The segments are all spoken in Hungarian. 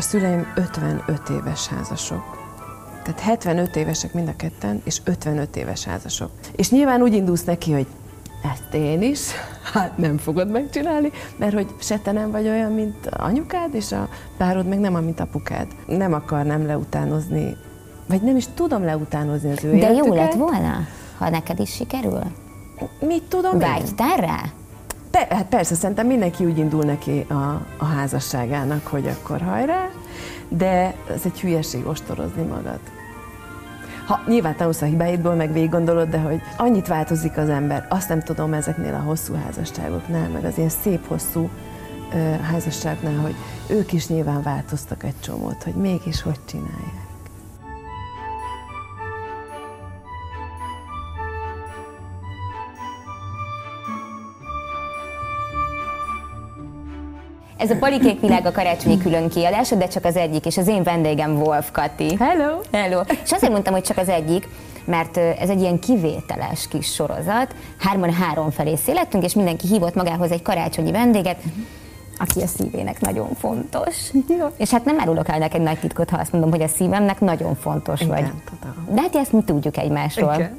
a szüleim 55 éves házasok. Tehát 75 évesek mind a ketten, és 55 éves házasok. És nyilván úgy indulsz neki, hogy ezt én is, hát nem fogod megcsinálni, mert hogy se te nem vagy olyan, mint anyukád, és a párod meg nem, mint apukád. Nem akarnám leutánozni, vagy nem is tudom leutánozni az ő De életüket. jó lett volna, ha neked is sikerül? Mit tudom én? Vágytál rá? Pe- hát persze, szerintem mindenki úgy indul neki a, a házasságának, hogy akkor hajrá, de ez egy hülyeség ostorozni magad. Ha nyilván tanulsz a hibáidból, meg végig gondolod, de hogy annyit változik az ember, azt nem tudom ezeknél a hosszú házasságoknál, meg az ilyen szép hosszú ö, házasságnál, hogy ők is nyilván változtak egy csomót, hogy mégis hogy csinálják. Ez a Palikék világ a karácsonyi külön kiadása, de csak az egyik, és az én vendégem Wolf Kati. Hello! Hello! És azért mondtam, hogy csak az egyik, mert ez egy ilyen kivételes kis sorozat. Hárman három felé szélettünk, és mindenki hívott magához egy karácsonyi vendéget, aki a szívének nagyon fontos. És hát nem árulok el neked nagy titkot, ha azt mondom, hogy a szívemnek nagyon fontos vagy. Igen, tudom. De hát ezt mi tudjuk egymásról. Igen.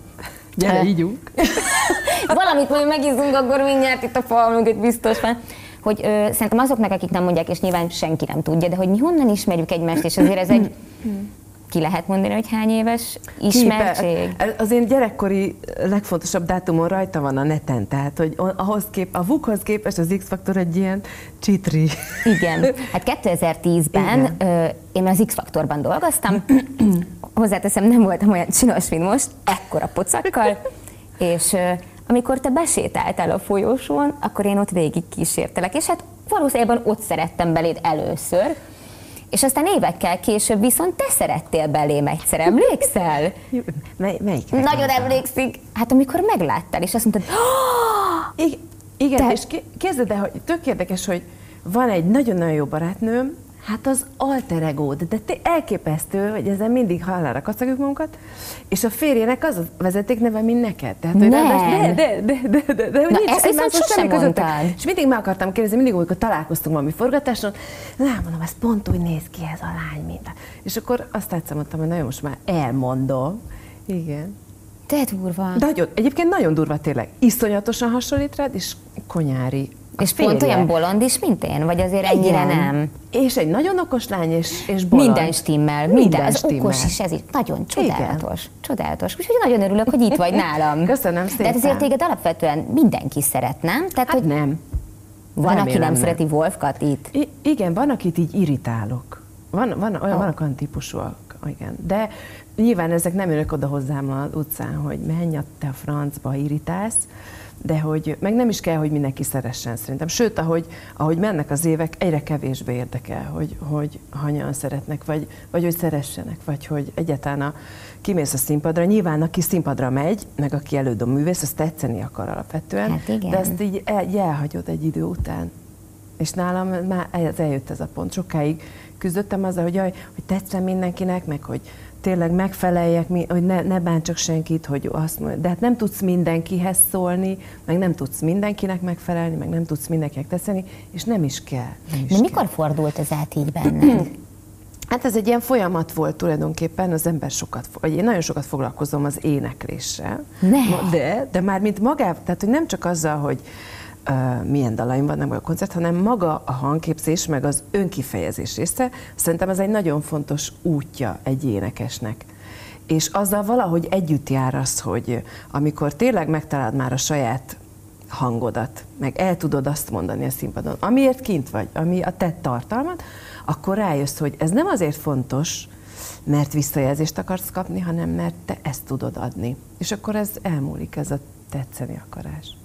Gyere, ígyunk. Valamit majd megizzunk, akkor mindjárt itt a fal mögött biztos van. Hogy ö, szerintem azoknak, akik nem mondják, és nyilván senki nem tudja, de hogy mi honnan ismerjük egymást, és azért ez egy, ki lehet mondani, hogy hány éves ismertség? Ki, Az én gyerekkori legfontosabb dátumon rajta van a neten, tehát hogy ahhoz kép, a VUK-hoz képest az X-faktor egy ilyen csitri. Igen. Hát 2010-ben ö, én az X-faktorban dolgoztam, hozzáteszem, nem voltam olyan csinos, mint most, ekkora pocakkal, és amikor te besétáltál a folyosón, akkor én ott végig kísértelek, és hát valószínűleg ott szerettem beléd először, és aztán évekkel később viszont te szerettél belém egyszer, emlékszel? Mely, melyik? Nagyon emlékszik. Hát amikor megláttál, és azt mondtad! Igen, Te- és képzeld el, hogy tök érdekes, hogy van egy nagyon-nagyon jó barátnőm, hát az alter egód, de te elképesztő, hogy ezen mindig hallára kacagjuk magunkat, és a férjének az a vezetékneve, mint neked. Tehát, hogy Nem. ráadásul- de, de, de, de, de, de, Na, nincs ezt viszont sosem mondtad. És mindig meg akartam kérdezni, mindig, amikor találkoztunk valami forgatáson, na, mondom, ez pont úgy néz ki ez a lány, mint. És akkor azt egyszer mondtam, hogy nagyon most már elmondom. Igen. te durva. Nagyon, egyébként nagyon durva tényleg. Iszonyatosan hasonlít rád, és konyári. A és pont férje. olyan bolond is, mint én? Vagy azért ennyire Igen. nem? És egy nagyon okos lány, és, és bolond. Minden stimmel, minden. Minden Az stimmel. okos is, ez is. Nagyon csodálatos. Csodálatos. Úgyhogy nagyon örülök, hogy itt vagy nálam. Köszönöm De hát szépen. azért téged alapvetően mindenki szeret, nem? Tehát, Hát hogy nem. van, aki remélem nem nem. szereti Wolfkat itt. I- igen, van, akit így irritálok. Van, van, olyan, Ó. vannak olyan típusúak, igen. De nyilván ezek nem jönnek oda hozzám az utcán, hogy menj a te a francba, irritálsz, de hogy meg nem is kell, hogy mindenki szeressen szerintem. Sőt, ahogy, ahogy mennek az évek, egyre kevésbé érdekel, hogy, hogy hanyan szeretnek, vagy, vagy hogy szeressenek, vagy hogy egyáltalán a, kimész a színpadra. Nyilván, aki színpadra megy, meg aki elődöm művész, az tetszeni akar alapvetően, Hát igen. de ezt így el, elhagyod egy idő után. És nálam már eljött ez a pont. Sokáig küzdöttem azzal, hogy, jaj, hogy tetszem mindenkinek, meg hogy tényleg megfeleljek, hogy ne, ne bántsak senkit, hogy azt mondja. De hát nem tudsz mindenkihez szólni, meg nem tudsz mindenkinek megfelelni, meg nem tudsz mindenkinek tetszeni, és nem is kell. Nem is De kell. mikor fordult ez át így benned? Hát ez egy ilyen folyamat volt tulajdonképpen, az ember sokat, vagy én nagyon sokat foglalkozom az énekléssel. Ne. De, de már mint magával, tehát hogy nem csak azzal, hogy milyen dalaim vannak, vagy a koncert, hanem maga a hangképzés, meg az önkifejezés része, szerintem ez egy nagyon fontos útja egy énekesnek. És azzal valahogy együtt jár az, hogy amikor tényleg megtalálod már a saját hangodat, meg el tudod azt mondani a színpadon, amiért kint vagy, ami a te tartalmad, akkor rájössz, hogy ez nem azért fontos, mert visszajelzést akarsz kapni, hanem mert te ezt tudod adni. És akkor ez elmúlik, ez a tetszeni akarás.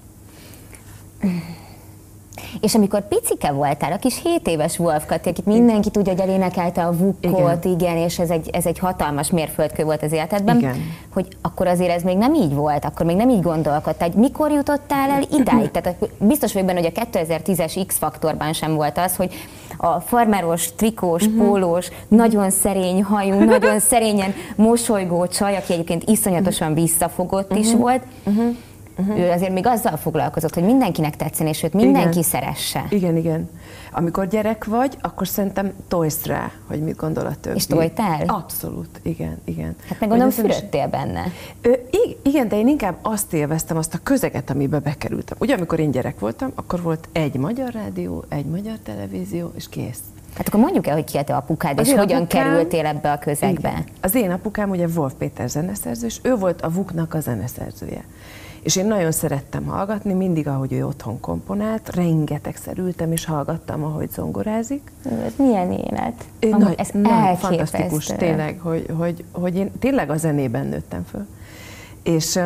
És amikor picike voltál, a kis 7 éves Wolf Kati, akit mindenki tudja, hogy elénekelte a vukot, igen. igen, és ez egy, ez egy hatalmas mérföldkő volt az életedben, Igen. hogy akkor azért ez még nem így volt, akkor még nem így gondolkodtál, hogy mikor jutottál el idáig? Tehát biztos vagyok benne, hogy a 2010-es X-faktorban sem volt az, hogy a farmeros, trikós, Mhm. pólós, nagyon szerény hajú, nagyon szerényen mosolygó csaj, aki egyébként iszonyatosan visszafogott is Mhm. volt, Uh-huh. Ő azért még azzal foglalkozott, hogy mindenkinek tetszen, és őt mindenki igen. szeresse. Igen, igen. Amikor gyerek vagy, akkor szerintem tojsz rá, hogy mit gondol a többi. És tojtál? Abszolút, igen, igen. Hát meg gondolom fürödtél benne. Ö, igen, de én inkább azt élveztem, azt a közeget, amiben bekerültem. Ugye, amikor én gyerek voltam, akkor volt egy magyar rádió, egy magyar televízió, és kész. Hát akkor mondjuk el, hogy ki a te apukád, az és hogyan apukám, kerültél ebbe a közegbe. Igen. Az én apukám ugye Wolf Péter zeneszerző, és ő volt a Vuknak a zeneszerzője. És én nagyon szerettem hallgatni, mindig, ahogy ő otthon komponált, rengetegszer ültem és hallgattam, ahogy zongorázik. Ez milyen élet? Nagy, ez na, fantasztikus, tényleg, hogy, hogy, hogy én tényleg a zenében nőttem föl. És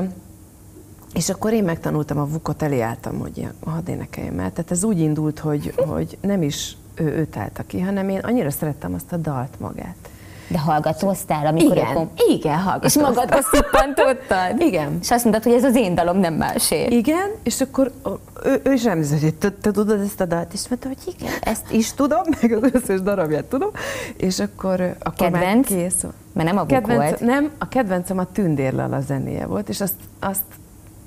és akkor én megtanultam a vukot, eléálltam, hogy hadd énekeljem el. Tehát ez úgy indult, hogy, hogy nem is ő, ő találta ki, hanem én annyira szerettem azt a dalt magát. De hallgatóztál, amikor igen, kom... igen, hallgatóztam. És magadba szippantottad? Igen. És azt mondtad, hogy ez az én dalom, nem másé. Igen, és akkor ő, ő is emlékszik, hogy te, te tudod ezt a dalt, és mondta, hogy igen, ezt is tudom, meg az összes darabját tudom, és akkor, akkor Kedvenc? már kész. Mert nem a kedvenc, volt. Nem, a kedvencem a Tündérlel a zenéje volt, és azt, azt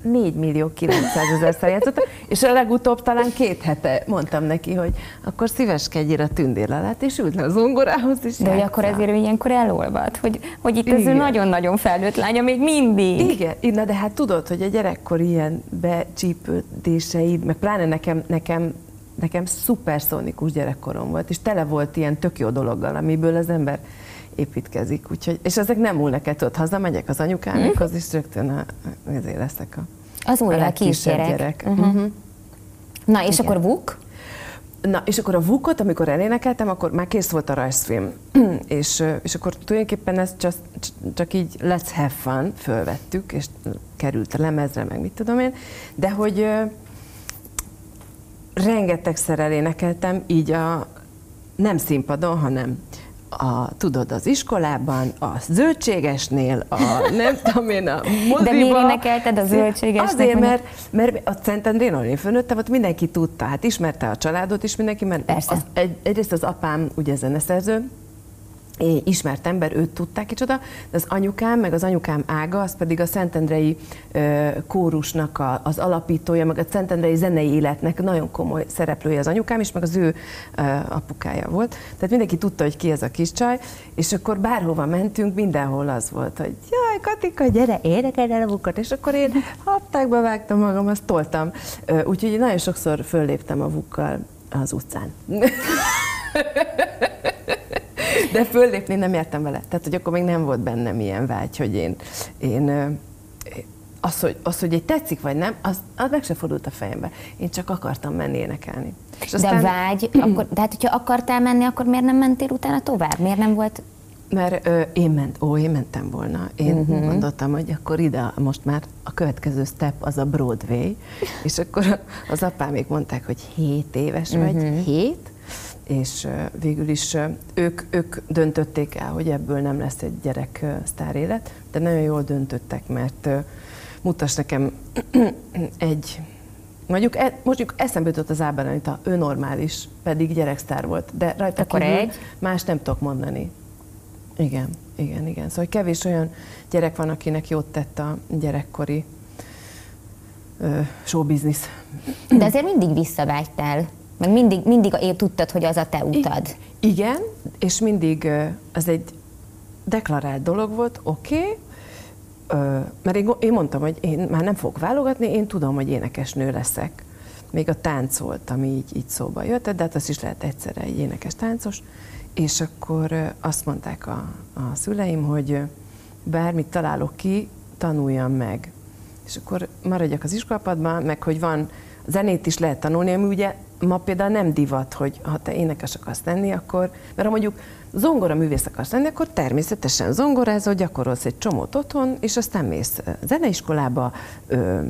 4 millió 900 ezer játszotta, és a legutóbb talán két hete mondtam neki, hogy akkor szíveskedjél a tündérlelát, és ült le a zongorához, és De hogy akkor ezért ő ilyenkor elolvad, hogy, hogy itt ez ő nagyon-nagyon felnőtt lánya még mindig. Igen, na de hát tudod, hogy a gyerekkor ilyen becsípődéseid, meg pláne nekem, nekem nekem szuperszónikus gyerekkorom volt, és tele volt ilyen tök jó dologgal, amiből az ember építkezik. Úgyhogy, és ezek nem múlnak el, tudod, hazamegyek az anyukámhoz, mm. és rögtön a, azért leszek a, az új a, a kisgyerek. gyerek. Uh-huh. Na, és Igen. akkor Vuk? Na, és akkor a Vukot, amikor elénekeltem, akkor már kész volt a rajzfilm. és, és akkor tulajdonképpen ezt csak, csak így let's have fun, fölvettük, és került a lemezre, meg mit tudom én, de hogy rengetegszer elénekeltem így a nem színpadon, hanem a, tudod, az iskolában, a zöldségesnél, a nem tudom én, a moziba. De miért énekelted a zöldségesnek? Azért, mert, mert a Szentendrén, én fölnőttem, ott mindenki tudta, hát ismerte a családot is mindenki, mert Persze. Az, egy, egyrészt az apám ugye zeneszerző, ismert ember, őt tudták kicsoda, de az anyukám, meg az anyukám ága, az pedig a Szentendrei kórusnak a, az alapítója, meg a Szentendrei zenei életnek nagyon komoly szereplője az anyukám is, meg az ő apukája volt. Tehát mindenki tudta, hogy ki ez a kis csaj, és akkor bárhova mentünk, mindenhol az volt, hogy jaj, Katika, gyere, énekelj el a vukat, és akkor én haptákba vágtam magam, azt toltam. Úgyhogy nagyon sokszor fölléptem a vukkal az utcán. De föllépni nem értem vele. Tehát, hogy akkor még nem volt bennem ilyen vágy, hogy én, én az, hogy, az, hogy egy tetszik vagy nem, az, az meg se fordult a fejembe. Én csak akartam menni énekelni. És aztán... De vágy, akkor, de hát hogyha akartál menni, akkor miért nem mentél utána tovább? Miért nem volt mert ö, én, ment, ó, én mentem volna. Én uh-huh. gondoltam, hogy akkor ide most már a következő step az a Broadway, és akkor az apámék mondták, hogy 7 éves vagy, uh-huh. 7, és végül is ők, ők döntötték el, hogy ebből nem lesz egy gyerek sztár élet, de nagyon jól döntöttek, mert mutass nekem egy, mondjuk, e, mondjuk eszembe jutott az Ábel Anita, ő normális, pedig gyereksztár volt, de rajta Akkor egy? más nem tudok mondani. Igen, igen, igen. Szóval kevés olyan gyerek van, akinek jót tett a gyerekkori showbiznisz. De azért mindig visszavágytál meg mindig, mindig én tudtad, hogy az a te utad. I- igen, és mindig az egy deklarált dolog volt, oké, okay, mert én, én mondtam, hogy én már nem fogok válogatni, én tudom, hogy énekesnő leszek. Még a tánc volt, ami így, így szóba jött, de hát az is lehet egyszerre egy énekes táncos. És akkor azt mondták a, a szüleim, hogy bármit találok ki, tanuljam meg. És akkor maradjak az iskolapadban, meg hogy van, zenét is lehet tanulni, ami ugye ma például nem divat, hogy ha te énekes akarsz lenni, akkor, mert ha mondjuk zongora művész akarsz lenni, akkor természetesen zongorázol, gyakorolsz egy csomót otthon, és aztán mész zeneiskolába, ö,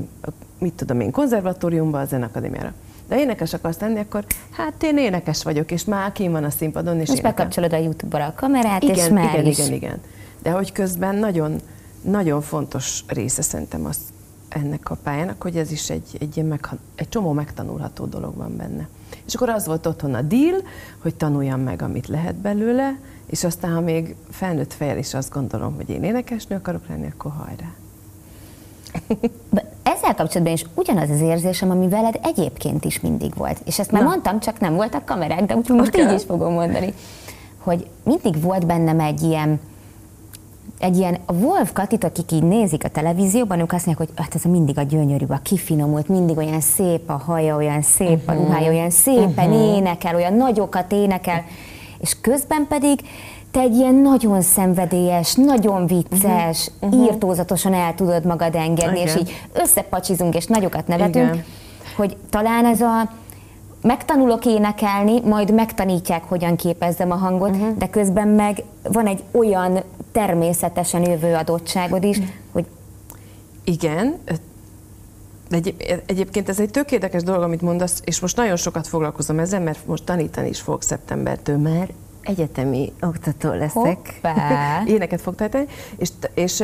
mit tudom én, konzervatóriumba, a zenakadémiára. De énekes akarsz lenni, akkor hát én énekes vagyok, és már kim van a színpadon, és Most bekapcsolod a YouTube-ra a kamerát, igen, és már igen, is. igen, igen. De hogy közben nagyon, nagyon fontos része szerintem az ennek a pályának, hogy ez is egy, egy, ilyen meg, egy csomó megtanulható dolog van benne. És akkor az volt otthon a deal, hogy tanuljam meg, amit lehet belőle, és aztán, ha még felnőtt fejjel is azt gondolom, hogy én énekesnő akarok lenni, akkor hajrá. ezzel kapcsolatban is ugyanaz az érzésem, ami veled egyébként is mindig volt. És ezt már Na. mondtam, csak nem voltak kamerák, de úgyhogy most okay. így is fogom mondani. Hogy mindig volt bennem egy ilyen, egy ilyen Wolf Katit, akik így nézik a televízióban, ők azt mondják, hogy hát ez mindig a gyönyörű, a kifinomult, mindig olyan szép a haja, olyan szép uh-huh. a mhm. ruhája, olyan szépen uh-huh. énekel, olyan nagyokat énekel, és közben pedig te egy ilyen nagyon szenvedélyes, nagyon vicces, uh-huh. Uh-huh. írtózatosan el tudod magad engedni, Igen. és így összepacsizunk, és nagyokat nevetünk, Igen. hogy talán ez a megtanulok énekelni, majd megtanítják, hogyan képezzem a hangot, uh-huh. de közben meg van egy olyan természetesen jövő adottságod is, hogy... Igen, Egy, egyébként ez egy tök érdekes dolog, amit mondasz, és most nagyon sokat foglalkozom ezzel, mert most tanítani is fogok szeptembertől, mert egyetemi oktató leszek. Éneket fog tanítani, és, és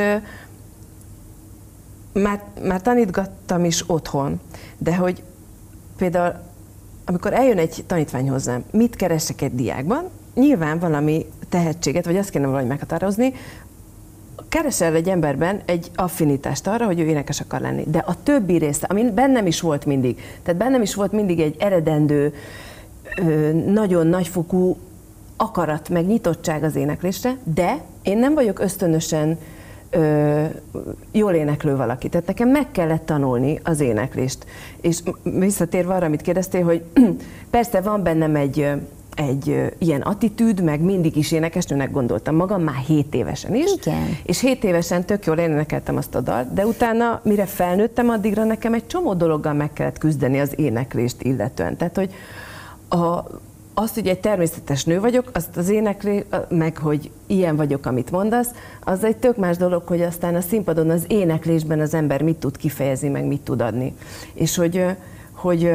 már, már tanítgattam is otthon, de hogy például amikor eljön egy tanítvány hozzám, mit keresek egy diákban, nyilván valami tehetséget, vagy azt kéne valahogy meghatározni, keresel egy emberben egy affinitást arra, hogy ő énekes akar lenni. De a többi része, ami bennem is volt mindig, tehát bennem is volt mindig egy eredendő, nagyon nagyfokú akarat, meg nyitottság az éneklésre, de én nem vagyok ösztönösen ö, jól éneklő valaki. Tehát nekem meg kellett tanulni az éneklést. És visszatérve arra, amit kérdeztél, hogy persze van bennem egy, egy ilyen attitűd, meg mindig is énekesnőnek gondoltam magam, már 7 évesen is. Igen. És 7 évesen tök jól énekeltem azt a dalt, de utána, mire felnőttem, addigra nekem egy csomó dologgal meg kellett küzdeni az éneklést illetően. Tehát, hogy a, azt, hogy egy természetes nő vagyok, azt az éneklé, meg hogy ilyen vagyok, amit mondasz, az egy tök más dolog, hogy aztán a színpadon az éneklésben az ember mit tud kifejezni, meg mit tud adni. És hogy, hogy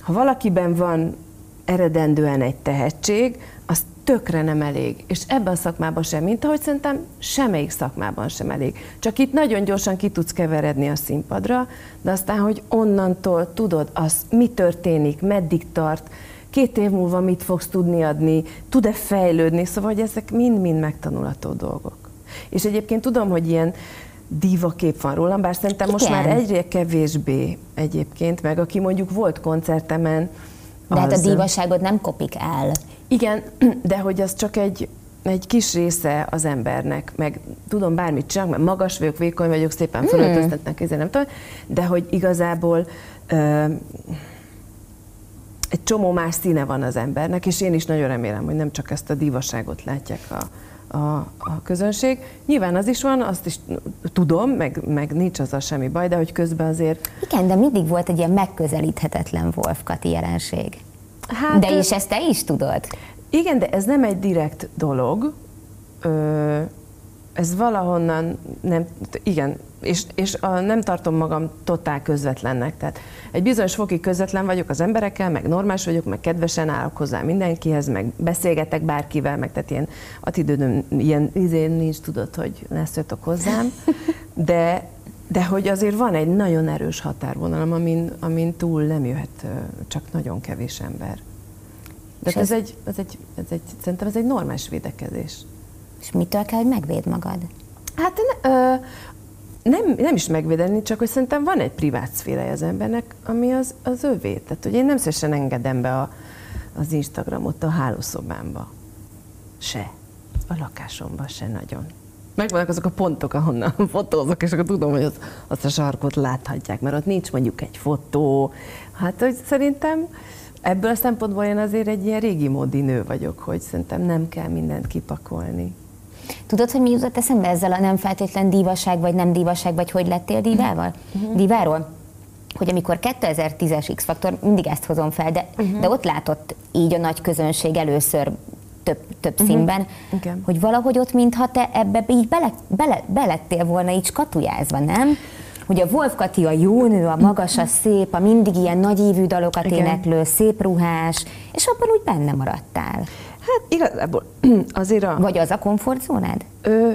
ha valakiben van eredendően egy tehetség, az tökre nem elég. És ebben a szakmában sem, mint ahogy szerintem semmelyik szakmában sem elég. Csak itt nagyon gyorsan ki tudsz keveredni a színpadra, de aztán, hogy onnantól tudod, az mi történik, meddig tart, két év múlva mit fogsz tudni adni, tud-e fejlődni, szóval hogy ezek mind-mind megtanulató dolgok. És egyébként tudom, hogy ilyen diva kép van rólam, bár szerintem Igen. most már egyre kevésbé egyébként, meg aki mondjuk volt koncertemen. De hát a divaságot nem kopik el. Igen, de hogy az csak egy, egy kis része az embernek, meg tudom bármit csinálok, mert magas vagyok, vékony vagyok, szépen hmm. fölöltöztetnek, ezért nem tudom, de hogy igazából uh, egy csomó más színe van az embernek, és én is nagyon remélem, hogy nem csak ezt a divaságot látják a, a, a közönség. Nyilván az is van, azt is tudom, meg, meg nincs azzal semmi baj, de hogy közben azért... Igen, de mindig volt egy ilyen megközelíthetetlen Wolf Kati jelenség. Hát, de is ezt te is tudod? Igen, de ez nem egy direkt dolog. Ö, ez valahonnan nem, igen, és, és a, nem tartom magam totál közvetlennek. Tehát egy bizonyos fokig közvetlen vagyok az emberekkel, meg normális vagyok, meg kedvesen állok hozzá mindenkihez, meg beszélgetek bárkivel, meg tehát ilyen attitűdöm, ilyen izén nincs, tudod, hogy ne szóltok hozzám, de, de hogy azért van egy nagyon erős határvonalam, amin, amin túl nem jöhet csak nagyon kevés ember. De ez, ez, egy, ez, egy, ez egy, szerintem ez egy normális védekezés. És mitől kell, hogy megvéd magad? Hát nem, nem is megvédeni, csak hogy szerintem van egy privát szférája az embernek, ami az, az övé. Tehát, hogy én nem szívesen engedem be a, az Instagramot a hálószobámba. Se. A lakásomban se nagyon. Megvannak azok a pontok, ahonnan fotózok, és akkor tudom, hogy az, azt a sarkot láthatják, mert ott nincs mondjuk egy fotó. Hát, hogy szerintem ebből a szempontból én azért egy ilyen régi módi nő vagyok, hogy szerintem nem kell mindent kipakolni. Tudod, hogy mi jutott eszembe ezzel a nem feltétlen dívaság, vagy nem dívaság, vagy hogy lettél dívával? Uh-huh. Díváról? hogy amikor 2010-es X-faktor, mindig ezt hozom fel, de, uh-huh. de ott látott így a nagy közönség először több, több uh-huh. színben, okay. hogy valahogy ott, mintha te ebbe így bele, bele, belettél volna így skatujázva, nem? Hogy a Wolf Kati a jó nő, a magas, a szép, a mindig ilyen nagyívű dalokat Igen. éneklő, szép ruhás, és abban úgy benne maradtál. Hát igazából azért a... Vagy az a komfortzónád? Ö,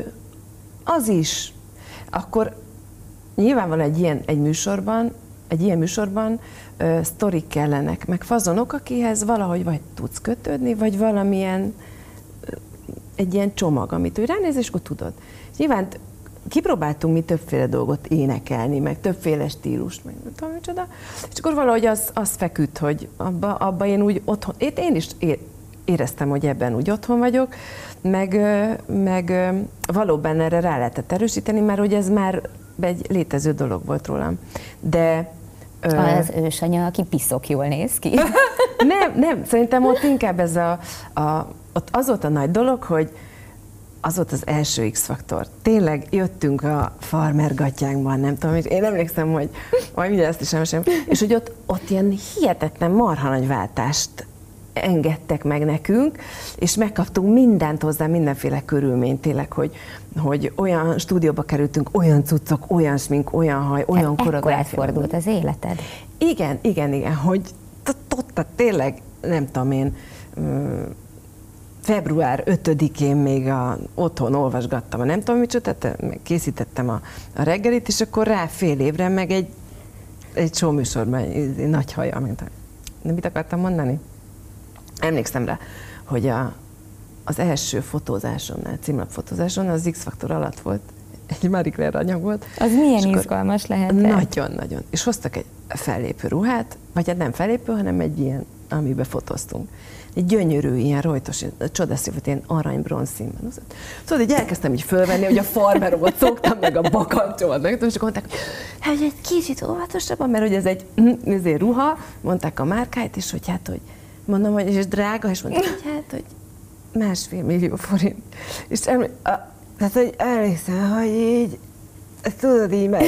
az is. Akkor nyilván van egy ilyen egy műsorban, egy ilyen műsorban ö, sztorik kellenek, meg fazonok, akihez valahogy vagy tudsz kötődni, vagy valamilyen ö, egy ilyen csomag, amit ő ránéz, és akkor tudod. Nyilván kipróbáltunk mi többféle dolgot énekelni, meg többféle stílust, meg nem tudom micsoda, és akkor valahogy az, az feküdt, hogy abba, abba én úgy otthon, én is éreztem, hogy ebben úgy otthon vagyok, meg, meg valóban erre rá lehetett erősíteni, mert hogy ez már egy létező dolog volt rólam. De az ősanya, aki piszok jól néz ki. nem, nem, szerintem ott inkább ez a, a ott az volt a nagy dolog, hogy az volt az első X-faktor. Tényleg jöttünk a farmer gatyánkban, nem tudom, és én emlékszem, hogy majd mindjárt ezt is említem, és hogy ott, ott ilyen hihetetlen marha nagy váltást engedtek meg nekünk, és megkaptunk mindent hozzá, mindenféle körülményt tényleg, hogy, hogy olyan stúdióba kerültünk, olyan cuccok, olyan smink, olyan haj, olyan hát koreográfia. fordult az életed. Igen, igen, igen, hogy tényleg, nem tudom én, február 5-én még a, otthon olvasgattam a nem tudom micsoda, készítettem a, a reggelit, és akkor rá fél évre meg egy, egy show műsorban egy, nagy haja, mint nem mit akartam mondani? Emlékszem rá, hogy a, az első fotózáson, címlapfotózáson az X-faktor alatt volt, egy Marie Claire anyag volt. Az milyen izgalmas lehet? Nagyon-nagyon. És hoztak egy fellépő ruhát, vagy hát nem fellépő, hanem egy ilyen, amiben fotóztunk egy gyönyörű, ilyen rojtos, csodaszép, ilyen arany bronz színben. Szóval így elkezdtem így fölvenni, hogy a farmeromat szoktam, meg a bakancsomat, meg és akkor mondták, hogy egy kicsit óvatosabban, mert hogy ez egy ezért ruha, mondták a márkáit, és hogy hát, hogy mondom, hogy és drága, és mondták, hogy hát, hogy másfél millió forint. És emlé- a, tehát, hogy emlékszem, hogy így, tudod így meg.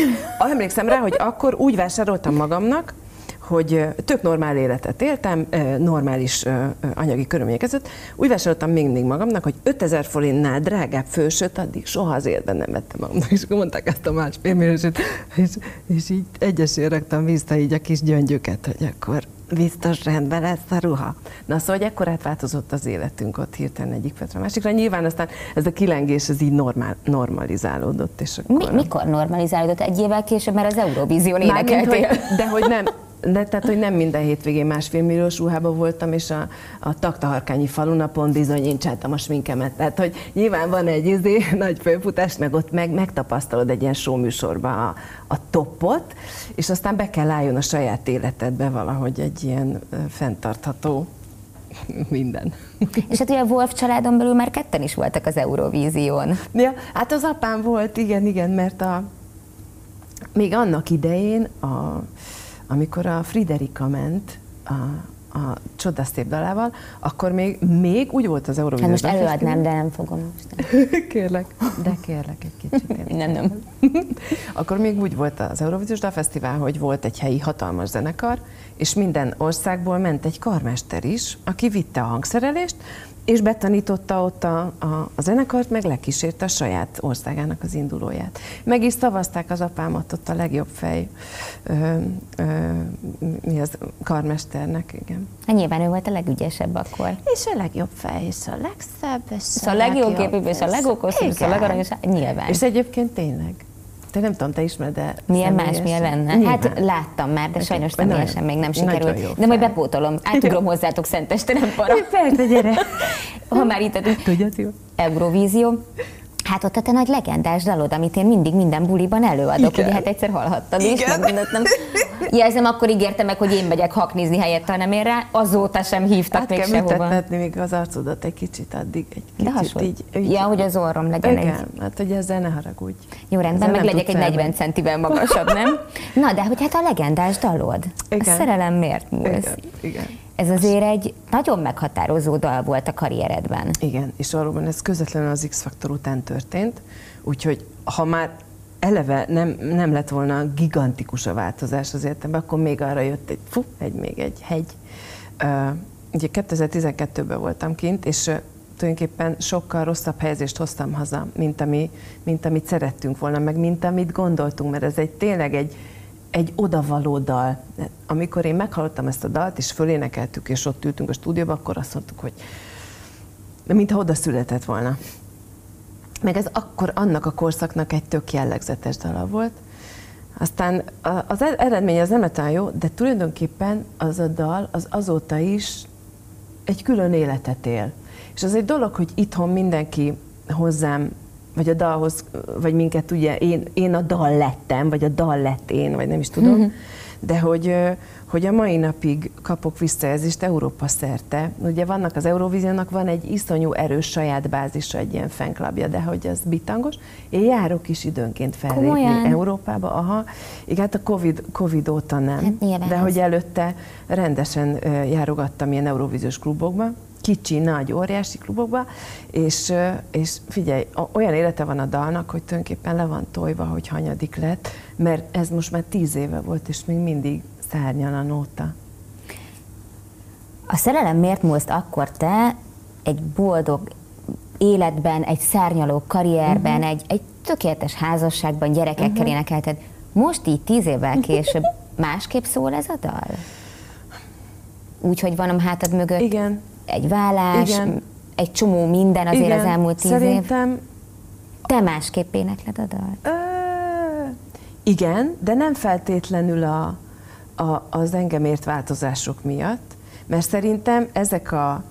Emlékszem rá, hogy akkor úgy vásároltam magamnak, hogy tök normál életet éltem, normális anyagi körülmények között. Úgy vásároltam mindig magamnak, hogy 5000 forintnál drágább fősöt addig soha az életben nem vettem magamnak. És akkor mondták ezt a másfél milliósot, és, és így egyesére raktam vissza így a kis gyöngyöket, hogy akkor biztos rendben lesz a ruha. Na szóval, hogy ekkor átváltozott az életünk ott hirtelen egyik petre a másikra. Nyilván aztán ez a kilengés, ez így normál, normalizálódott. És akkor... Mi, mikor normalizálódott? Egy évvel később, mert az Eurovízión énekeltél. De hogy nem, de tehát, hogy nem minden hétvégén másfél milliós ruhában voltam, és a, a taktaharkányi falunapon bizonyítsáltam a sminkemet. Tehát, hogy nyilván van egy izé, nagy főfutás, meg ott meg, megtapasztalod egy ilyen show műsorba a, a topot, és aztán be kell álljon a saját életedbe valahogy egy ilyen fenntartható minden. És hát ugye a Wolf családon belül már ketten is voltak az Eurovízión. Ja, hát az apám volt, igen, igen, mert a, még annak idején a, amikor a Friderika ment a, a csodaszép dalával, akkor még, még úgy volt az Eurovízió. Hát most előadnám, de nem fogom most. kérlek, de kérlek egy kicsit. Én. Nem, nem. akkor még úgy volt az Eurovíziós Dalfesztivál, hogy volt egy helyi hatalmas zenekar, és minden országból ment egy karmester is, aki vitte a hangszerelést, és betanította ott a, a, a zenekart, meg lekísérte a saját országának az indulóját. Meg is szavazták az apámat ott a legjobb fej, ö, ö, mi az, karmesternek, igen. Hát nyilván ő volt a legügyesebb akkor. És a legjobb fej, és a legszebb, és szóval a legjobb képű, és a legokosabb, és a legaranyosabb, nyilván. És egyébként tényleg. Te nem tudom, te ismered, de Milyen más, milyen lenne? Nyilván. Hát láttam már, de sajnos személyesen még nem sikerült. De majd bepótolom, átugrom hozzátok Szenteste, nem para. Persze, gyere. Ha már itt Tudja, Eurovízió. Hát ott a te nagy legendás dalod, amit én mindig minden buliban előadok, Igen. ugye hát egyszer hallhattad is, meg nem. Jelzem, akkor ígérte meg, hogy én megyek haknizni helyette, nem én rá, azóta sem hívtak hát még kell sehova. még az arcodat egy kicsit addig, egy kicsit De hasonl... így, így. Ja, hogy az orrom legyen Igen, egy... hát hogy ezzel ne haragudj. Jó, rendben, ezzel meg legyek egy 40 centivel magasabb, nem? Na, de hogy hát a legendás dalod, Igen. a szerelem miért múlsz? Igen. Igen. Ez azért egy nagyon meghatározó dal volt a karrieredben. Igen, és valóban ez közvetlenül az X-faktor után történt, úgyhogy ha már eleve nem, nem lett volna gigantikus a változás az életemben, akkor még arra jött egy, fú, egy, még egy hegy. Uh, ugye 2012-ben voltam kint, és tulajdonképpen sokkal rosszabb helyezést hoztam haza, mint, ami, mint amit szerettünk volna, meg mint amit gondoltunk, mert ez egy tényleg egy, egy odavaló dal. Amikor én meghallottam ezt a dalt, és fölénekeltük, és ott ültünk a stúdióban, akkor azt mondtuk, hogy mintha oda született volna. Meg ez akkor annak a korszaknak egy tök jellegzetes dala volt. Aztán az e- eredmény az nem lett jó, de tulajdonképpen az a dal az azóta is egy külön életet él. És az egy dolog, hogy itthon mindenki hozzám vagy a dalhoz, vagy minket ugye, én, én a dal lettem, vagy a dal lett én, vagy nem is tudom, uh-huh. de hogy, hogy a mai napig kapok visszajelzést Európa szerte. Ugye vannak az Eurovíziónak, van egy iszonyú erős saját bázisa, egy ilyen fanklubja, de hogy az bitangos. Én járok is időnként fellépni Komolyan? Európába. Aha. Igen, hát a COVID, COVID óta nem. Hát de hogy előtte rendesen járogattam ilyen Eurovíziós klubokba, kicsi, nagy, óriási klubokba, és, és figyelj, olyan élete van a dalnak, hogy tulajdonképpen le van tojva, hogy hanyadik lett, mert ez most már tíz éve volt, és még mindig szárnyal a nóta. A szerelem miért múlsz akkor te egy boldog életben, egy szárnyaló karrierben, uh-huh. egy, egy tökéletes házasságban, gyerekekkel uh-huh. énekelted. Most így tíz évvel később másképp szól ez a dal? Úgy, hogy van a hátad mögött Igen. Egy vállás, Igen. egy csomó minden azért Igen. az elmúlt tíz Szerintem... év. Te másképp énekled a dalt? Ö, igen, de nem feltétlenül a, a, az engem ért változások miatt, mert szerintem ezek a,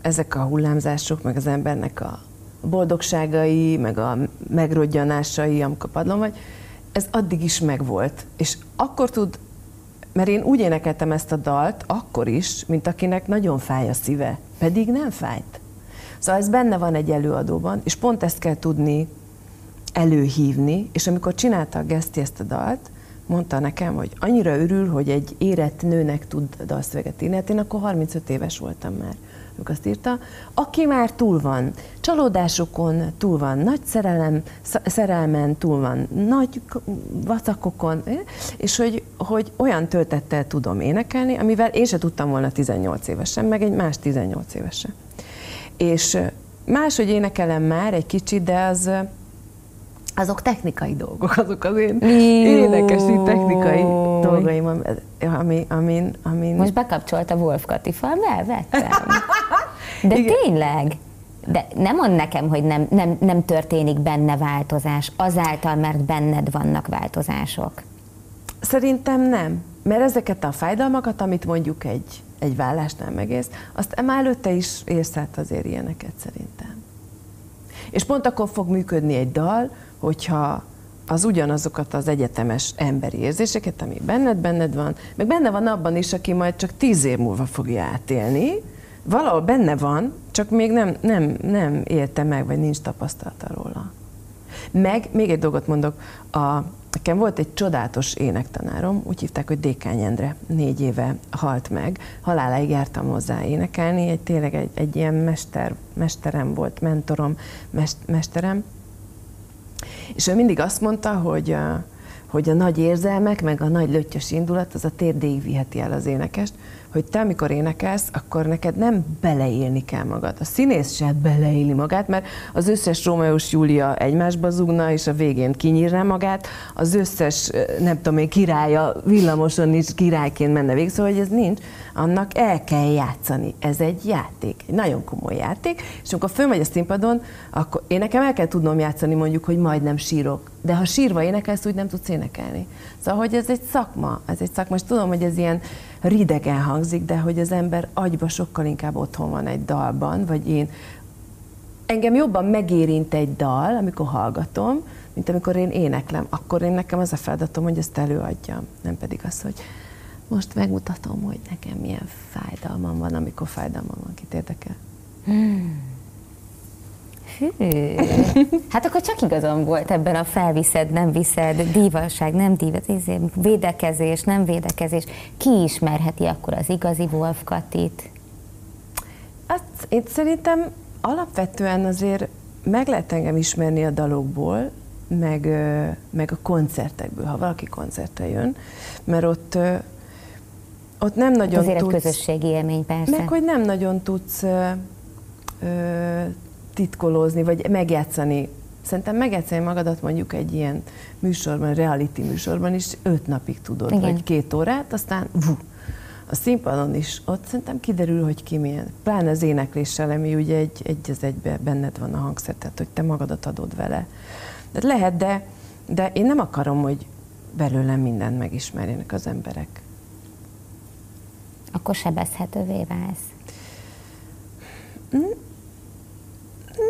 ezek a hullámzások, meg az embernek a boldogságai, meg a megrodjanásai, amikor padlom vagy, ez addig is megvolt. És akkor tud, mert én úgy énekeltem ezt a dalt, akkor is, mint akinek nagyon fáj a szíve, pedig nem fájt. Szóval ez benne van egy előadóban, és pont ezt kell tudni előhívni, és amikor csinálta a Geszti ezt a dalt, mondta nekem, hogy annyira örül, hogy egy érett nőnek tud dalszöveget írni. Hát én akkor 35 éves voltam már, amikor azt írta. Aki már túl van, csalódásokon túl van, nagy szerelem, szerelmen túl van, nagy vacakokon, eh? és hogy, hogy olyan töltettel tudom énekelni, amivel én se tudtam volna 18 évesen, meg egy más 18 évesen. És máshogy énekelem már egy kicsit, de az azok technikai dolgok, azok az én énekesi technikai dolgaim, ami, amin, amin... Most bekapcsolt a Wolf Katifa, elvettem. De Igen. tényleg? De nem mond nekem, hogy nem, nem, nem történik benne változás, azáltal, mert benned vannak változások. Szerintem nem. Mert ezeket a fájdalmakat, amit mondjuk egy, egy vállásnál megész, azt már előtte is érsz át azért ilyeneket szerintem. És pont akkor fog működni egy dal, hogyha az ugyanazokat az egyetemes emberi érzéseket, ami benned, benned van, meg benne van abban is, aki majd csak tíz év múlva fogja átélni, valahol benne van, csak még nem, nem, nem élte meg, vagy nincs tapasztalata róla. Meg még egy dolgot mondok, a, nekem volt egy csodálatos énektanárom, úgy hívták, hogy Dékány Endre, négy éve halt meg, haláláig jártam hozzá énekelni, egy, tényleg egy, egy ilyen mester, mesterem volt, mentorom, mest, mesterem, és ő mindig azt mondta, hogy hogy a nagy érzelmek, meg a nagy löttyös indulat, az a térdéig viheti el az énekest, hogy te, amikor énekelsz, akkor neked nem beleélni kell magad. A színész se beleéli magát, mert az összes Rómeós Júlia egymásba zugna, és a végén kinyírná magát, az összes, nem tudom én, királya villamoson is királyként menne végig, szóval hogy ez nincs, annak el kell játszani. Ez egy játék, egy nagyon komoly játék, és amikor fölmegy a színpadon, akkor én nekem el kell tudnom játszani mondjuk, hogy majdnem sírok, de ha sírva énekelsz, úgy nem tudsz énekelni. Szóval, hogy ez egy szakma, ez egy szakma, és tudom, hogy ez ilyen ridegen hangzik, de hogy az ember agyba sokkal inkább otthon van egy dalban, vagy én engem jobban megérint egy dal, amikor hallgatom, mint amikor én éneklem. Akkor én nekem az a feladatom, hogy ezt előadjam, nem pedig az, hogy most megmutatom, hogy nekem milyen fájdalmam van, amikor fájdalmam van, kit érdekel. Hmm. Hű. Hát akkor csak igazam volt ebben a felviszed, nem viszed, dívaság, nem dívat, védekezés, nem védekezés. Ki ismerheti akkor az igazi Wolf Katit? Hát én szerintem alapvetően azért meg lehet engem ismerni a dalokból, meg, meg a koncertekből, ha valaki koncertre jön, mert ott ott nem nagyon Azért tudsz... egy közösségi élmény, persze. Meg, hogy nem nagyon tudsz ö, ö, titkolózni, vagy megjátszani. Szerintem megjátszani magadat mondjuk egy ilyen műsorban, reality műsorban is öt napig tudod, Igen. vagy két órát, aztán vú, a színpadon is, ott szerintem kiderül, hogy ki milyen. Pláne az énekléssel, ami ugye egy, egy az egybe benned van a hangszer, tehát hogy te magadat adod vele. Tehát lehet, de, de én nem akarom, hogy belőlem mindent megismerjenek az emberek. Akkor sebezhetővé válsz. Ne,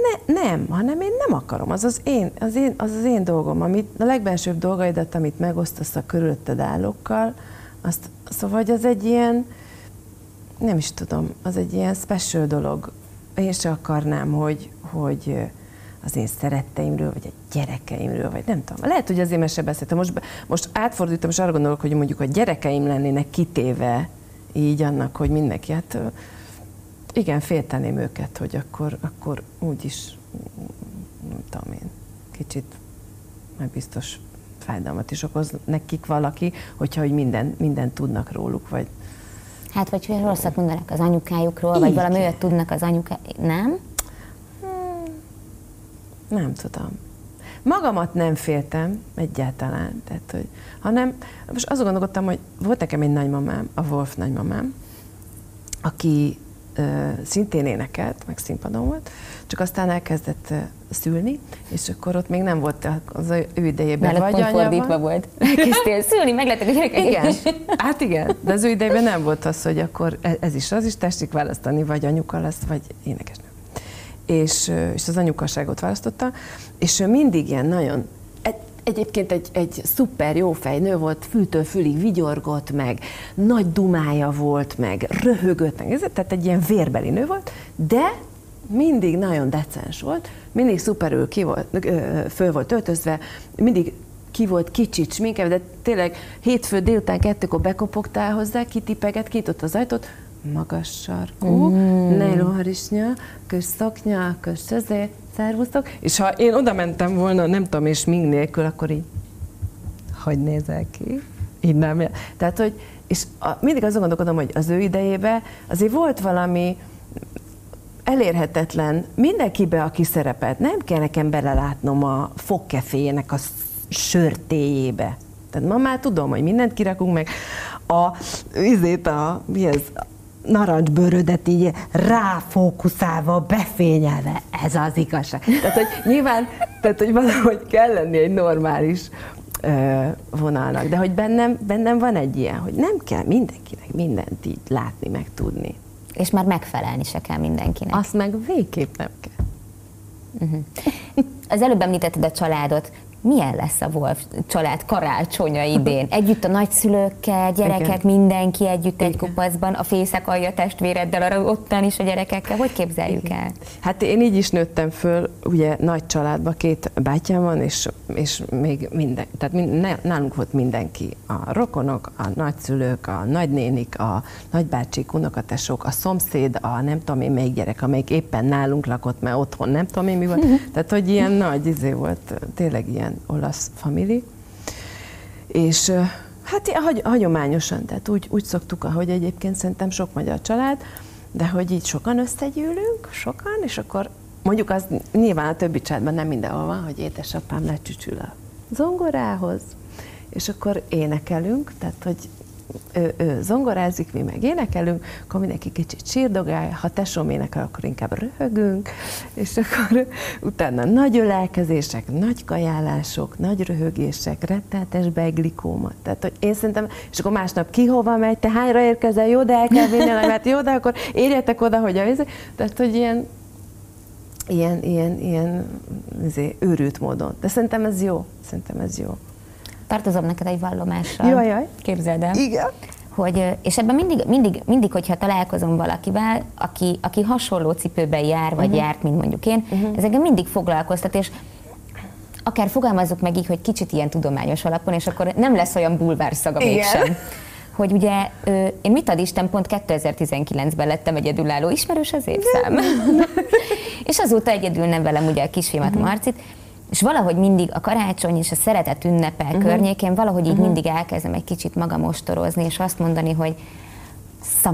ne, nem, hanem én nem akarom. Az az én, az én, az az én dolgom, amit, a legbensőbb dolgaidat, amit megosztasz a körülötted állókkal, azt, szóval hogy az egy ilyen, nem is tudom, az egy ilyen special dolog. Én se akarnám, hogy, hogy az én szeretteimről, vagy a gyerekeimről, vagy nem tudom. Lehet, hogy azért mese beszéltem. Most, most átfordítom, és arra gondolok, hogy mondjuk a gyerekeim lennének kitéve így annak, hogy mindenki, hát igen, félteném őket, hogy akkor, akkor úgyis, nem tudom én, kicsit meg biztos fájdalmat is okoz nekik valaki, hogyha hogy minden, minden tudnak róluk, vagy Hát, vagy hogy rosszat mondanak az anyukájukról, vagy valami olyat tudnak az anyukájuk, nem? Nem tudom. Magamat nem féltem egyáltalán, tehát, hogy, hanem most azon gondolkodtam, hogy volt nekem egy nagymamám, a Wolf nagymamám, aki szintén énekelt, meg színpadon volt, csak aztán elkezdett szülni, és akkor ott még nem volt az ő idejében Nálad vagy pont fordítva volt. Elkezdtél szülni, meglettek a gyerekek. Igen, hát igen, de az ő idejében nem volt az, hogy akkor e- ez is, az is tessék választani, vagy anyuka lesz, vagy énekesnő. És, és az anyukaságot választotta, és ő mindig ilyen nagyon Egyébként egy, egy szuper jó fejnő volt, fültől fülig vigyorgott, meg nagy dumája volt, meg röhögött, meg ez, tehát egy ilyen vérbeli nő volt, de mindig nagyon decens volt, mindig szuperül ki volt, föl volt öltözve, mindig ki volt kicsit sminkelve, de tényleg hétfő délután kettőkor bekopogtál hozzá, kitipeget, kitott az ajtót, magas sarkú, mm. nejlóharisnya, kis szoknya, közé, szervusztok, és ha én oda mentem volna, nem tudom, és ming nélkül, akkor így, hogy nézel ki? Így nem. Tehát, hogy, és a, mindig azon gondolkodom, hogy az ő idejében azért volt valami elérhetetlen mindenkibe, aki szerepelt. Nem kell nekem belelátnom a fogkeféjének a sörtéjébe. Tehát ma már tudom, hogy mindent kirakunk meg. A, izét a, mi ez, narancsbőrödet így ráfókuszálva, befényelve. Ez az igazság. Tehát, hogy nyilván, tehát, hogy valahogy kell lenni egy normális ö, vonalnak, de hogy bennem, bennem van egy ilyen, hogy nem kell mindenkinek mindent így látni, meg tudni. És már megfelelni se kell mindenkinek. Azt meg végképp nem kell. Uh-huh. Az előbb említetted a családot milyen lesz a Wolf család karácsonya idén? Együtt a nagyszülőkkel, gyerekek, Igen. mindenki együtt egy kupacban, a fészek alja testvéreddel, arra ottan is a gyerekekkel. Hogy képzeljük Igen. el? Hát én így is nőttem föl, ugye nagy családban, két bátyám van, és, és még minden, tehát mind, nálunk volt mindenki. A rokonok, a nagyszülők, a nagynénik, a nagybácsik, unokatesók, a szomszéd, a nem tudom én még gyerek, amelyik éppen nálunk lakott, mert otthon nem tudom én mi volt. Tehát, hogy ilyen nagy izé volt, tényleg ilyen ilyen olasz famili. És hát hagyományosan, tehát úgy, úgy szoktuk, ahogy egyébként szerintem sok magyar család, de hogy így sokan összegyűlünk, sokan, és akkor mondjuk az nyilván a többi családban nem mindenhol van, hogy édesapám lecsücsül a zongorához, és akkor énekelünk, tehát hogy ő, ő zongorázik, mi meg énekelünk, akkor mindenki kicsit sírdogál, ha tesóm énekel, akkor inkább röhögünk, és akkor utána nagy ölelkezések, nagy kajálások, nagy röhögések, retteltes beglikóma. Tehát, hogy én szerintem, és akkor másnap ki hova megy, te hányra érkezel, jó, de el kell vinni mert jó, de akkor érjetek oda, hogy a víz. Tehát, hogy ilyen, ilyen, ilyen, ilyen izé, őrült módon. De szerintem ez jó. Szerintem ez jó tartozom neked egy vallomással. Jaj, jaj. Képzeld el. Igen. Hogy, és ebben mindig, mindig, mindig, hogyha találkozom valakivel, aki, aki hasonló cipőben jár, vagy uh-huh. járt, mint mondjuk én, uh-huh. ez engem mindig foglalkoztat, és akár fogalmazzuk meg így, hogy kicsit ilyen tudományos alapon, és akkor nem lesz olyan bulvár szaga mégsem. Hogy ugye én mit ad Isten, pont 2019-ben lettem egyedülálló, ismerős az évszám. és azóta egyedül nem velem ugye a kisfiamat uh-huh. Marcit, és valahogy mindig a karácsony és a szeretet ünnepel uh-huh. környékén valahogy így uh-huh. mindig elkezdem egy kicsit magam ostorozni, és azt mondani, hogy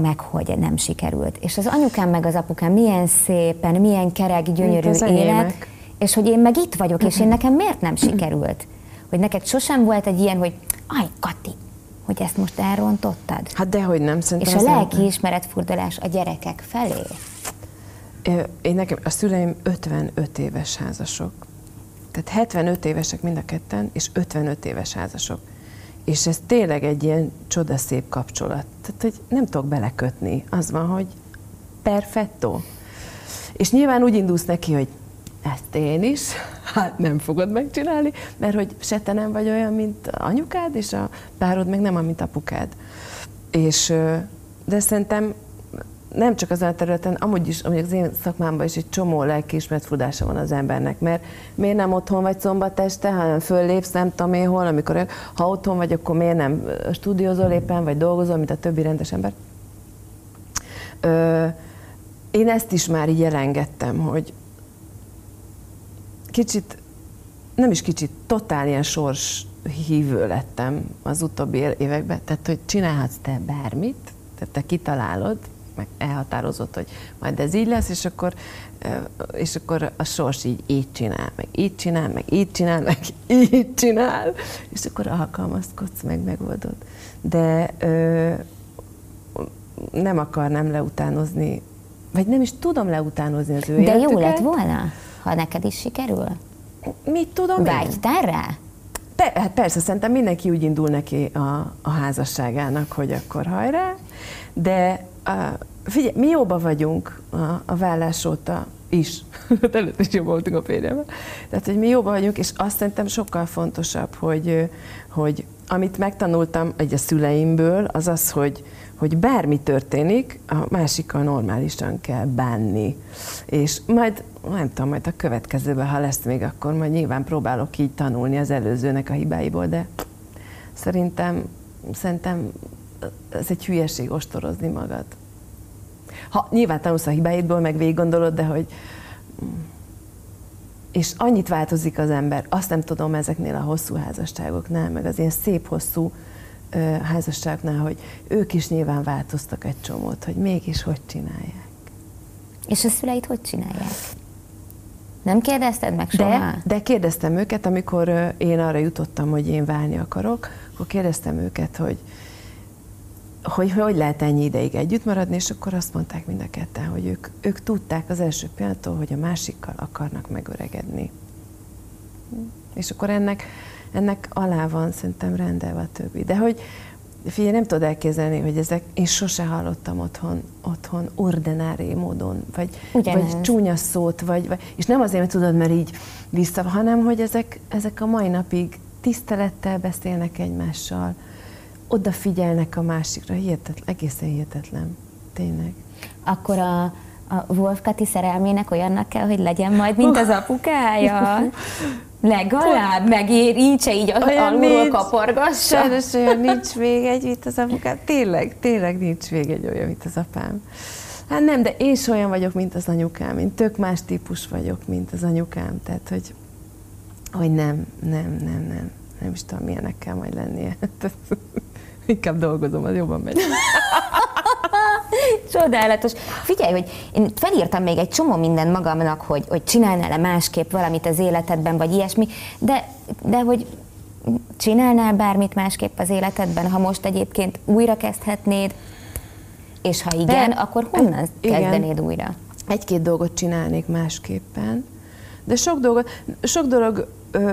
meg, hogy nem sikerült. És az anyukám meg az apukám milyen szépen, milyen kerek, gyönyörű élet, enyémek. és hogy én meg itt vagyok, és én nekem miért nem sikerült? Hogy neked sosem volt egy ilyen, hogy aj, Kati, hogy ezt most elrontottad? Hát dehogy nem, szerintem. És a lelki ismeretfurdalás a gyerekek felé? Én nekem, a szüleim 55 éves házasok. Tehát 75 évesek mind a ketten, és 55 éves házasok. És ez tényleg egy ilyen csodaszép kapcsolat. Tehát, hogy nem tudok belekötni. Az van, hogy perfetto. És nyilván úgy indulsz neki, hogy ezt én is, hát nem fogod megcsinálni, mert hogy se te nem vagy olyan, mint anyukád, és a párod meg nem, mint apukád. És, de szerintem nem csak az a területen, amúgy is, amúgy az én szakmámban is egy csomó lelkiismeret fudása van az embernek, mert miért nem otthon vagy szombat este, hanem föllépsz, nem tudom én hol, amikor, ha otthon vagy, akkor miért nem stúdiózol éppen, vagy dolgozol, mint a többi rendes ember. Ö, én ezt is már így elengedtem, hogy kicsit, nem is kicsit, totál ilyen sors hívő lettem az utóbbi években, tehát hogy csinálhatsz te bármit, tehát te kitalálod, meg elhatározott, hogy majd ez így lesz, és akkor, és akkor a sors így így csinál, meg így csinál, meg így csinál, meg így csinál, és akkor alkalmazkodsz, meg megoldod. De ö, nem akarnám leutánozni, vagy nem is tudom leutánozni az ő De életüket. jó lett volna, ha neked is sikerül? Mit tudom Vágytál rá? Pe- hát persze, szerintem mindenki úgy indul neki a, a házasságának, hogy akkor hajrá, de figyelj, mi jóba vagyunk a, a vállás óta is. Előtt is jobban voltunk a férjemmel. Tehát, hogy mi jóba vagyunk, és azt szerintem sokkal fontosabb, hogy, hogy amit megtanultam egy a szüleimből, az az, hogy, hogy bármi történik, a másikkal normálisan kell bánni. És majd, nem tudom, majd a következőben, ha lesz még, akkor majd nyilván próbálok így tanulni az előzőnek a hibáiból, de szerintem, szerintem ez egy hülyeség ostorozni magad. Ha nyilván tanulsz a hibáidból, meg végig gondolod, de hogy és annyit változik az ember, azt nem tudom ezeknél a hosszú házasságoknál, meg az ilyen szép hosszú ö, házasságoknál, hogy ők is nyilván változtak egy csomót, hogy mégis hogy csinálják. És a szüleid hogy csinálják? Nem kérdezted meg soha? De, de kérdeztem őket, amikor én arra jutottam, hogy én válni akarok, akkor kérdeztem őket, hogy, hogy hogy lehet ennyi ideig együtt maradni, és akkor azt mondták mind a ketten, hogy ők, ők tudták az első pillanattól, hogy a másikkal akarnak megöregedni. És akkor ennek, ennek alá van szerintem rendelve a többi. De hogy figyelj, nem tudod elképzelni, hogy ezek, én sose hallottam otthon, otthon ordinári módon, vagy, vagy csúnya szót, vagy, vagy, és nem azért, mert tudod, mert így vissza, hanem hogy ezek, ezek a mai napig tisztelettel beszélnek egymással, odafigyelnek a másikra, hihetetlen, egészen hihetetlen, tényleg. Akkor a, a Wolf Kati szerelmének olyannak kell, hogy legyen majd, mint az apukája? Legalább megérintse így alulról kaporgassa. Sajnos olyan nincs még egy, mint az apukám. Tényleg, tényleg nincs még egy olyan, mint az apám. Hát nem, de én is olyan vagyok, mint az anyukám. Én tök más típus vagyok, mint az anyukám. Tehát, hogy, hogy nem, nem, nem, nem. Nem is tudom, milyenek kell majd lennie. Inkább dolgozom, az jobban megy. Csodálatos. Figyelj, hogy én felírtam még egy csomó minden magamnak, hogy, hogy csinálnál-e másképp valamit az életedben, vagy ilyesmi, de, de hogy csinálnál bármit másképp az életedben, ha most egyébként újra kezdhetnéd, és ha igen, de, akkor honnan igen. kezdenéd újra? Egy-két dolgot csinálnék másképpen, de sok, dolgot, sok dolog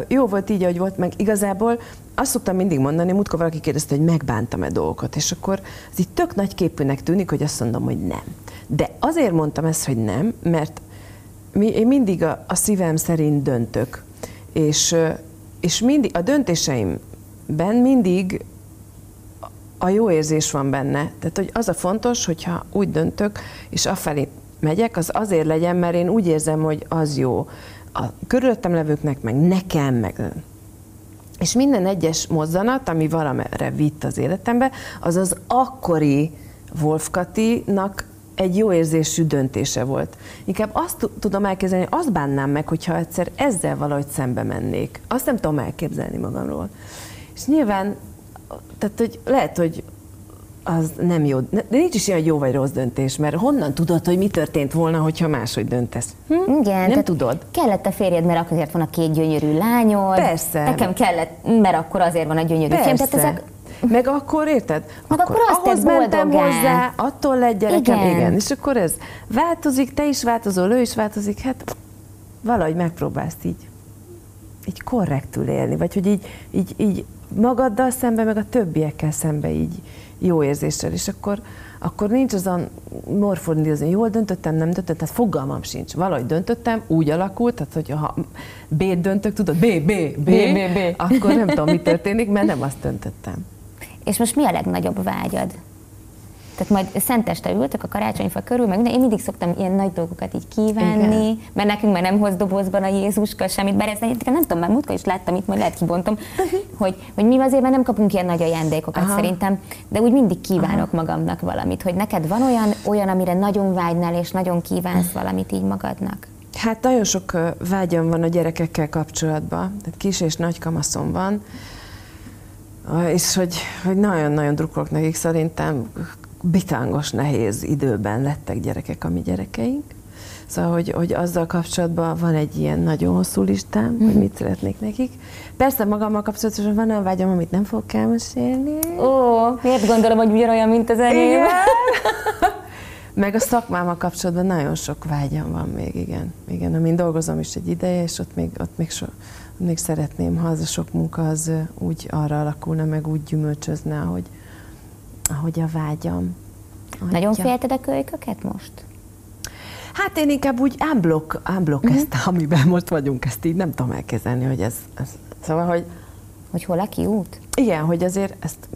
jó volt így, ahogy volt, meg igazából azt szoktam mindig mondani, múltkor valaki kérdezte, hogy megbántam-e dolgokat, és akkor ez így tök nagy képűnek tűnik, hogy azt mondom, hogy nem. De azért mondtam ezt, hogy nem, mert mi, én mindig a, a szívem szerint döntök, és, és mindig a döntéseimben mindig a jó érzés van benne. Tehát, hogy az a fontos, hogyha úgy döntök, és afelé megyek, az azért legyen, mert én úgy érzem, hogy az jó a körülöttem levőknek, meg nekem, meg és minden egyes mozzanat, ami valamire vitt az életembe, az az akkori Wolf Katinak egy jó érzésű döntése volt. Inkább azt tudom elképzelni, azt bánnám meg, hogyha egyszer ezzel valahogy szembe mennék. Azt nem tudom elképzelni magamról. És nyilván, tehát hogy lehet, hogy az nem jó. De nincs is ilyen jó vagy rossz döntés, mert honnan tudod, hogy mi történt volna, hogyha máshogy döntesz? Hm? Igen. Nem tudod. Kellett a férjed, mert azért van a két gyönyörű lányod. Persze. Nekem kellett, mert akkor azért van a gyönyörű Persze. film. Tehát ezek meg akkor érted? Meg akkor, akkor azt ahhoz mentem hozzá, attól lett gyerekem, igen. igen. És akkor ez változik, te is változol, ő is változik, hát valahogy megpróbálsz így, így korrektül élni, vagy hogy így, így, így magaddal szembe, meg a többiekkel szembe így jó érzéssel, és akkor, akkor nincs az a morfondírozni, jól döntöttem, nem döntöttem, tehát fogalmam sincs. Valahogy döntöttem, úgy alakult, tehát hogy ha B-t döntök, tudod, B, B, B, B, B, B, akkor nem tudom, mi történik, mert nem azt döntöttem. És most mi a legnagyobb vágyad? Tehát majd szenteste ültök a karácsonyfa körül, meg én mindig szoktam ilyen nagy dolgokat így kívánni, Igen. mert nekünk már nem hoz dobozban a Jézuska semmit, bár ezt nem tudom, már múltkor is láttam, itt majd lehet kibontom, hogy, hogy mi azért már nem kapunk ilyen nagy ajándékokat Aha. szerintem, de úgy mindig kívánok Aha. magamnak valamit, hogy neked van olyan, olyan, amire nagyon vágynál, és nagyon kívánsz valamit így magadnak. Hát nagyon sok vágyam van a gyerekekkel kapcsolatban, tehát kis és nagy kamaszom van, és hogy, hogy nagyon-nagyon drukkolok nekik, szerintem bitángos, nehéz időben lettek gyerekek a mi gyerekeink. Szóval, hogy, hogy azzal kapcsolatban van egy ilyen nagyon hosszú listám, mm. hogy mhm. mit szeretnék nekik. Persze magammal kapcsolatosan van olyan vágyam, amit nem fogok elmesélni. Ó, miért gondolom, hogy ugyanolyan, mint az enyém? Meg a szakmámmal kapcsolatban nagyon sok vágyam van még, igen. Igen, amin dolgozom is egy ideje, és ott még, ott még, so, még szeretném, ha az a sok munka az úgy arra alakulna, meg úgy gyümölcsözne, hogy, ahogy a vágyam. Adja. Nagyon félted a kölyköket most? Hát én inkább úgy unblock, unblock mm-hmm. ezt, amiben most vagyunk, ezt így nem tudom elkezdeni, hogy ez, ez szóval, hogy hogy hol a kiút? Igen, hogy azért ezt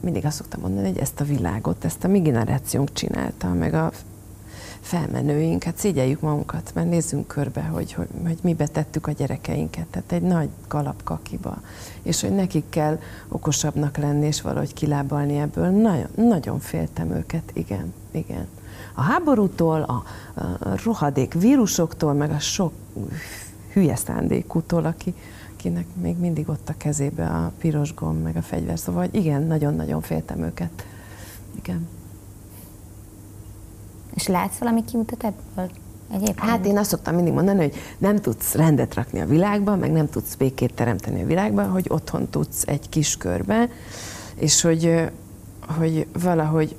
mindig azt szoktam mondani, hogy ezt a világot, ezt a mi generációnk csinálta, meg a felmenőink, hát szégyeljük magunkat, mert nézzünk körbe, hogy, hogy, hogy mibe tettük a gyerekeinket, tehát egy nagy kalapkakiba, és hogy nekik kell okosabbnak lenni, és valahogy kilábalni ebből. Nagyon, nagyon féltem őket, igen, igen. A háborútól, a, a rohadék vírusoktól, meg a sok hülye szándékútól, aki, akinek még mindig ott a kezébe a piros gomb, meg a fegyver. Szóval, igen, nagyon-nagyon féltem őket. Igen. És látsz valami kiutat ebből? Egyébként? Hát én azt szoktam mindig mondani, hogy nem tudsz rendet rakni a világban, meg nem tudsz békét teremteni a világban, hogy otthon tudsz egy kis körbe, és hogy, hogy valahogy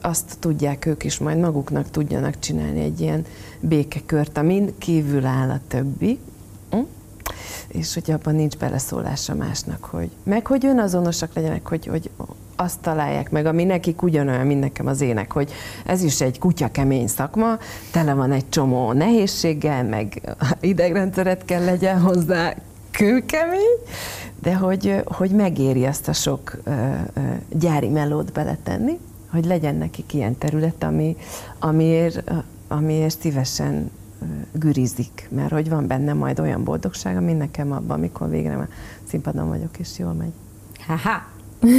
azt tudják ők is majd maguknak tudjanak csinálni egy ilyen békekört, amin kívül áll a többi, hm? és hogy abban nincs beleszólása másnak, hogy meg hogy önazonosak legyenek, hogy, hogy azt találják meg, ami nekik ugyanolyan, mint nekem az ének, hogy ez is egy kutya kemény szakma, tele van egy csomó nehézséggel, meg idegrendszeret kell legyen hozzá, kőkemény, de hogy, hogy megéri ezt a sok gyári melót beletenni, hogy legyen nekik ilyen terület, ami, amiért, amiért szívesen gürizik, mert hogy van benne majd olyan boldogság, ami nekem abban, amikor végre már színpadon vagyok, és jól megy. Ha-ha!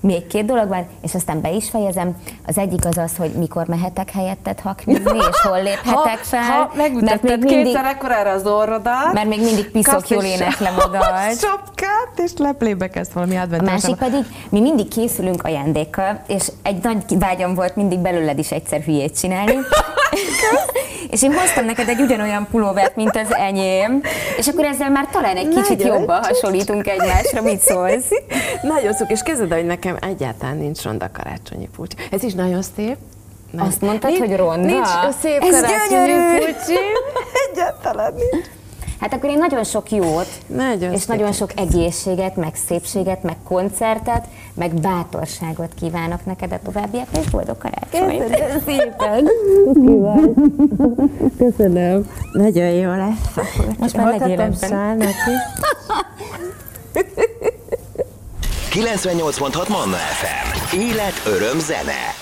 Még két dolog van, és aztán be is fejezem. Az egyik az az, hogy mikor mehetek helyettet haknizni, és hol léphetek ha, fel. Ha megmutatod még mindig, kétszer ekkorára az orrodat. Mert még mindig piszok jól éneklem a dalt. Sapkát, és leplébe kezd valami advent. A másik pedig, mi mindig készülünk ajándékkal, és egy nagy vágyam volt mindig belőled is egyszer hülyét csinálni. és én hoztam neked egy ugyanolyan pulóvert, mint az enyém, és akkor ezzel már talán egy kicsit Nagyon jobban hasonlítunk egymásra, mit szólsz? Nagyon szok, és kezded, hogy nekem egyáltalán nincs ronda karácsonyi pulcsi. Ez is nagyon szép. Nem. Azt mondtad, nincs, hogy ronda? Nincs szép Ez karácsonyi gyönyörű. pulcsi. Egyáltalán nincs. Hát akkor én nagyon sok jót, nagyon és szépen. nagyon sok egészséget, meg szépséget, meg koncertet, meg bátorságot kívánok neked a továbbiakra, és boldog karácsonyt! Köszönöm szépen! Köszönöm. Nagyon jó lesz. Most már legyél ebben. 98.6 Manna FM. Élet, öröm, zene.